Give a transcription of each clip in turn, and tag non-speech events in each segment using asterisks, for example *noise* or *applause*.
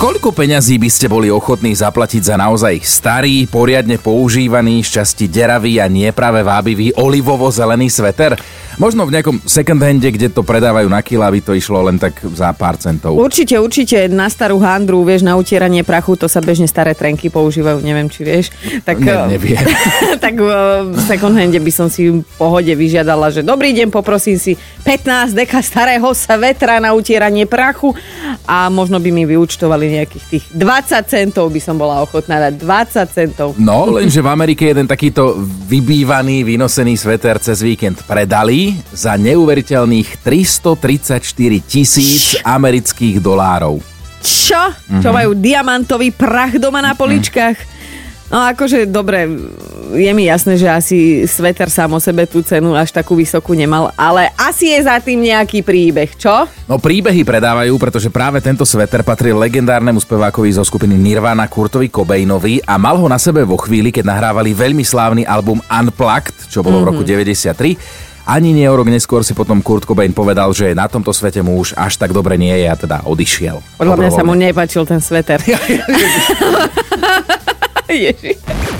Koľko peňazí by ste boli ochotní zaplatiť za naozaj starý, poriadne používaný, šťastí deravý a nie práve vábivý olivovo-zelený sveter? Možno v nejakom second hande, kde to predávajú na kila, aby to išlo len tak za pár centov. Určite, určite na starú handru, vieš, na utieranie prachu, to sa bežne staré trenky používajú, neviem, či vieš. Tak, Ne, neviem. *laughs* tak v second hande by som si v pohode vyžiadala, že dobrý deň, poprosím si 15 deka starého vetra na utieranie prachu a možno by mi vyučtovali nejakých tých 20 centov by som bola ochotná dať 20 centov. No, lenže v Amerike jeden takýto vybývaný, vynosený sveter cez víkend predali za neuveriteľných 334 tisíc amerických dolárov. Čo? Mhm. Čo majú diamantový prach doma na poličkách? No akože, dobre, je mi jasné, že asi sveter sám o sebe tú cenu až takú vysokú nemal, ale asi je za tým nejaký príbeh, čo? No príbehy predávajú, pretože práve tento sveter patril legendárnemu spevákovi zo skupiny Nirvana Kurtovi Cobainovi a mal ho na sebe vo chvíli, keď nahrávali veľmi slávny album Unplugged, čo bolo v roku 93. Ani nie o rok neskôr si potom Kurt Cobain povedal, že na tomto svete mu už až tak dobre nie je a teda odišiel. Podľa mňa sa mu nepačil ten sveter. *laughs*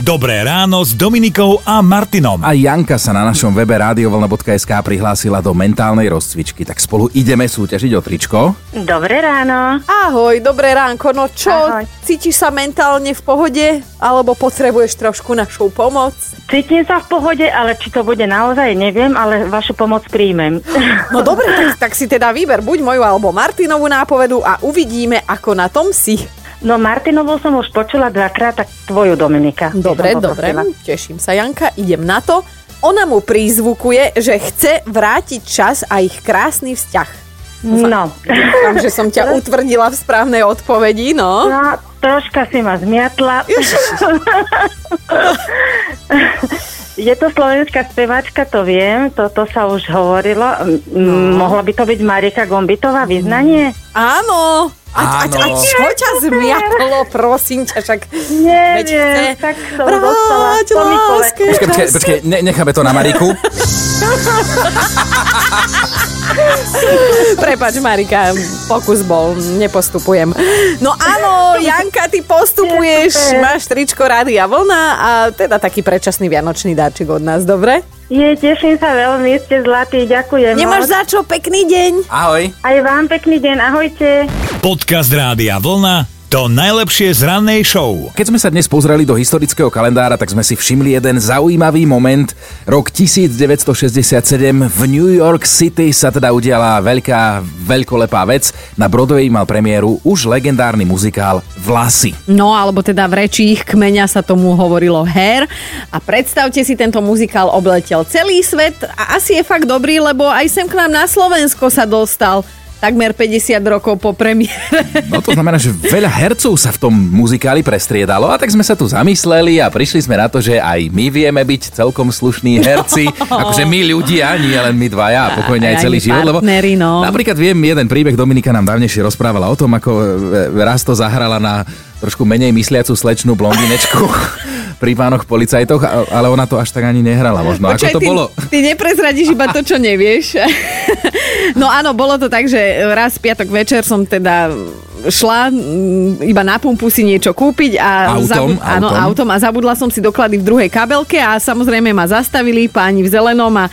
Dobré ráno s Dominikou a Martinom. A Janka sa na našom webe radiovolna.sk prihlásila do mentálnej rozcvičky, tak spolu ideme súťažiť o tričko. Dobré ráno. Ahoj, dobré ránko, no čo? Ahoj. Cítiš sa mentálne v pohode? Alebo potrebuješ trošku našu pomoc? Cítim sa v pohode, ale či to bude naozaj, neviem, ale vašu pomoc príjmem. No dobre, tak, tak si teda vyber buď moju alebo Martinovú nápovedu a uvidíme, ako na tom si. No Martinovou som už počula dvakrát, tak tvoju Dominika. Dobre, dobre, teším sa, Janka, idem na to. Ona mu prízvukuje, že chce vrátiť čas a ich krásny vzťah. No. Dúfam, že som ťa *laughs* utvrdila v správnej odpovedi, no. no, troška si ma zmiatla. *laughs* Je to slovenská speváčka, to viem, toto sa už hovorilo. M- Mohla by to byť Marika Gombitová, vyznanie? Áno. A, a, a čo ťa zmiatlo, prosím ťa, však... veď chce Neviem, tak som dostala. vráť povedz. láske Počkaj, počkaj, čas. počkaj ne, necháme to na Mariku. *laughs* Prepač, Marika, pokus bol, nepostupujem. No áno, Janka, ty postupuješ, máš tričko Rádia Vlna a teda taký predčasný vianočný dáčik od nás, dobre? Je, teším sa veľmi, ste zlatí, ďakujem. Nemáš moc. za čo, pekný deň. Ahoj. Aj vám pekný deň, ahojte. Podcast Rádia Vlna. To najlepšie z rannej show. Keď sme sa dnes pozreli do historického kalendára, tak sme si všimli jeden zaujímavý moment. Rok 1967 v New York City sa teda udiala veľká, veľkolepá vec. Na Broadway mal premiéru už legendárny muzikál Vlasy. No, alebo teda v reči ich kmeňa sa tomu hovorilo Hair. A predstavte si, tento muzikál obletel celý svet a asi je fakt dobrý, lebo aj sem k nám na Slovensko sa dostal takmer 50 rokov po premiére. No to znamená, že veľa hercov sa v tom muzikáli prestriedalo a tak sme sa tu zamysleli a prišli sme na to, že aj my vieme byť celkom slušní herci. *laughs* Akože my ľudia, nie len my dvaja a pokojne aj Aj celý život. Lebo no. napríklad viem, jeden príbeh Dominika nám dávnejšie rozprávala o tom, ako e, raz to zahrala na trošku menej mysliacu slečnú blondinečku *laughs* pri pánoch policajtoch, ale ona to až tak ani nehrala možno. Počkaj, ako to ty, bolo? Ty neprezradíš iba to, čo nevieš. *laughs* No áno, bolo to tak, že raz piatok večer som teda šla iba na pumpu si niečo kúpiť a, Autom, áno, autom. autom a zabudla som si doklady v druhej kabelke a samozrejme ma zastavili páni v zelenom a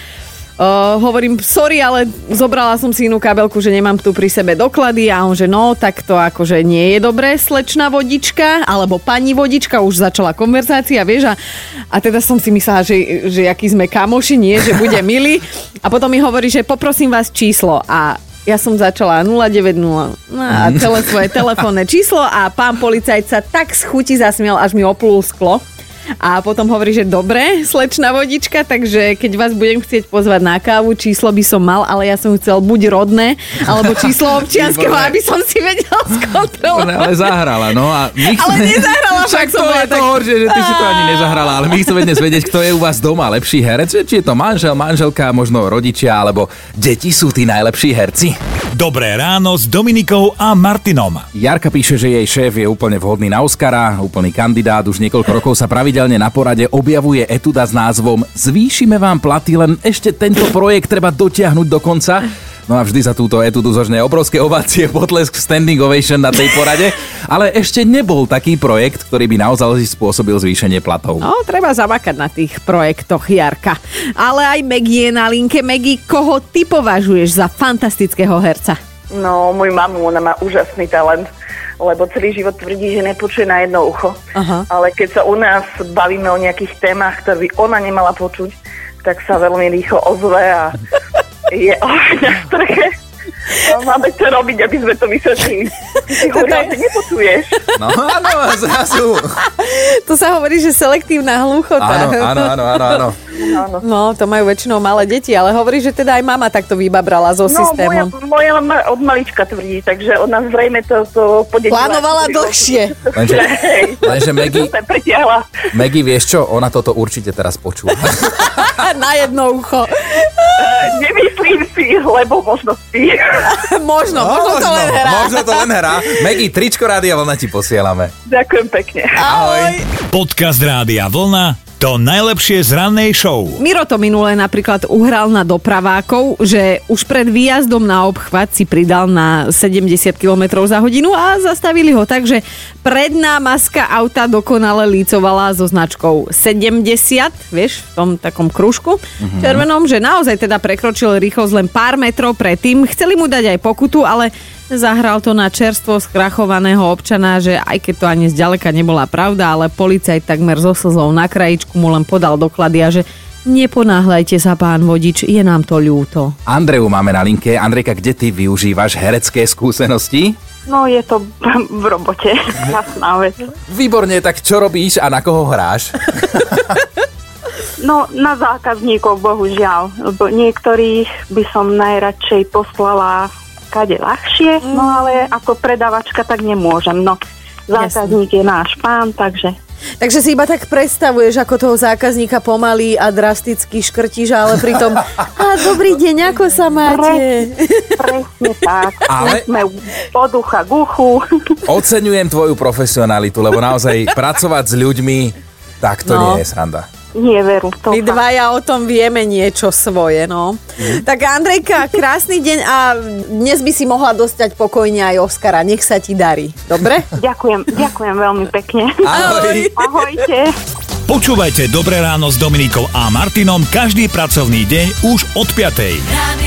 Uh, hovorím, sorry, ale zobrala som si inú kabelku, že nemám tu pri sebe doklady a on, že no, tak to akože nie je dobré, slečná vodička, alebo pani vodička, už začala konverzácia, vieš, a, a teda som si myslela, že, že aký sme kamoši, nie, že bude *laughs* milý. A potom mi hovorí, že poprosím vás číslo a ja som začala 090 no a celé svoje telefónne číslo a pán policajt sa tak z chuti zasmiel, až mi oplul sklo. A potom hovorí, že dobre, slečná vodička, takže keď vás budem chcieť pozvať na kávu, číslo by som mal, ale ja som chcel buď rodné, alebo číslo občianskeho, aby som si vedel skontrolovať. Ale zahrala, no a my Ale nezahrala, Však som to je to tak- horšie, že ty si to ani nezahrala, ale my chceme dnes vedieť, kto je u vás doma lepší herec, či je to manžel, manželka, možno rodičia, alebo deti sú tí najlepší herci. Dobré ráno s Dominikou a Martinom. Jarka píše, že jej šéf je úplne vhodný na Oscara, úplný kandidát, už niekoľko rokov sa pravidelne na porade objavuje etuda s názvom Zvýšime vám platy, len ešte tento projekt treba dotiahnuť do konca. No a vždy za túto etudu zožne obrovské ovácie, potlesk, standing ovation na tej porade. Ale ešte nebol taký projekt, ktorý by naozaj spôsobil zvýšenie platov. No, treba zamakať na tých projektoch, Jarka. Ale aj Maggie je na linke. Maggie, koho ty považuješ za fantastického herca? No, môj mamu, ona má úžasný talent lebo celý život tvrdí, že nepočuje na jedno ucho. Aha. Ale keď sa u nás bavíme o nejakých témach, ktoré by ona nemala počuť, tak sa veľmi rýchlo ozve a je o na streche. A máme čo robiť, aby sme to vysvetlili. Ty hovorila, že nepočuješ. No áno, zrazu. To sa hovorí, že selektívna hluchota. Áno, áno, áno, áno, áno. No, to majú väčšinou malé deti, ale hovorí, že teda aj mama takto vybabrala so No, moja, systémom. moja ma od malička tvrdí, takže ona zrejme to, to podedila. Plánovala dlhšie. Lenže, lenže Maggie, to. Maggie, vieš čo? Ona toto určite teraz počúva. *laughs* Na jedno ucho. Nemyslím si, lebo možno si. *laughs* možno, možno to len hrá. Možno to len hrá. Maggie, tričko Rádia Vlna ti posielame. Ďakujem pekne. Ahoj. Podcast Rádia Vlna to najlepšie z rannej show. Miro to minule napríklad uhral na dopravákov, že už pred výjazdom na obchvat si pridal na 70 km za hodinu a zastavili ho tak, že predná maska auta dokonale lícovala so značkou 70, vieš, v tom takom kružku Mhm. červenom, že naozaj teda prekročil rýchlosť len pár metrov predtým. Chceli mu dať aj pokutu, ale Zahral to na čerstvo skrachovaného občana, že aj keď to ani zďaleka nebola pravda, ale policajt takmer so slzou na krajičku mu len podal doklady a že neponáhľajte sa, pán vodič, je nám to ľúto. Andreju máme na linke. Andrejka, kde ty využívaš herecké skúsenosti? No je to *laughs* v robote. *laughs* Jasná vec. Výborne, tak čo robíš a na koho hráš? *laughs* No na zákazníkov bohužiaľ, lebo niektorých by som najradšej poslala kade ľahšie, no ale ako predavačka tak nemôžem. No zákazník je náš pán, takže Takže si iba tak predstavuješ, ako toho zákazníka pomaly a drasticky škrtíš, ale pritom *laughs* a dobrý deň, ako sa máte? presne tak. *laughs* Ale- Sme od ucha k uchu. *laughs* Oceňujem tvoju profesionalitu, lebo naozaj pracovať s ľuďmi, tak to No. nie je sranda. Nie veru. To My dvaja o tom vieme niečo svoje, no. Tak Andrejka, krásny deň a dnes by si mohla dostať pokojne aj Oscara. Nech sa ti darí. Dobre? *laughs* Ďakujem, ďakujem veľmi pekne. Ahoj. Ahojte. Počúvajte Dobré ráno s Dominikou a Martinom každý pracovný deň už od 5. Radio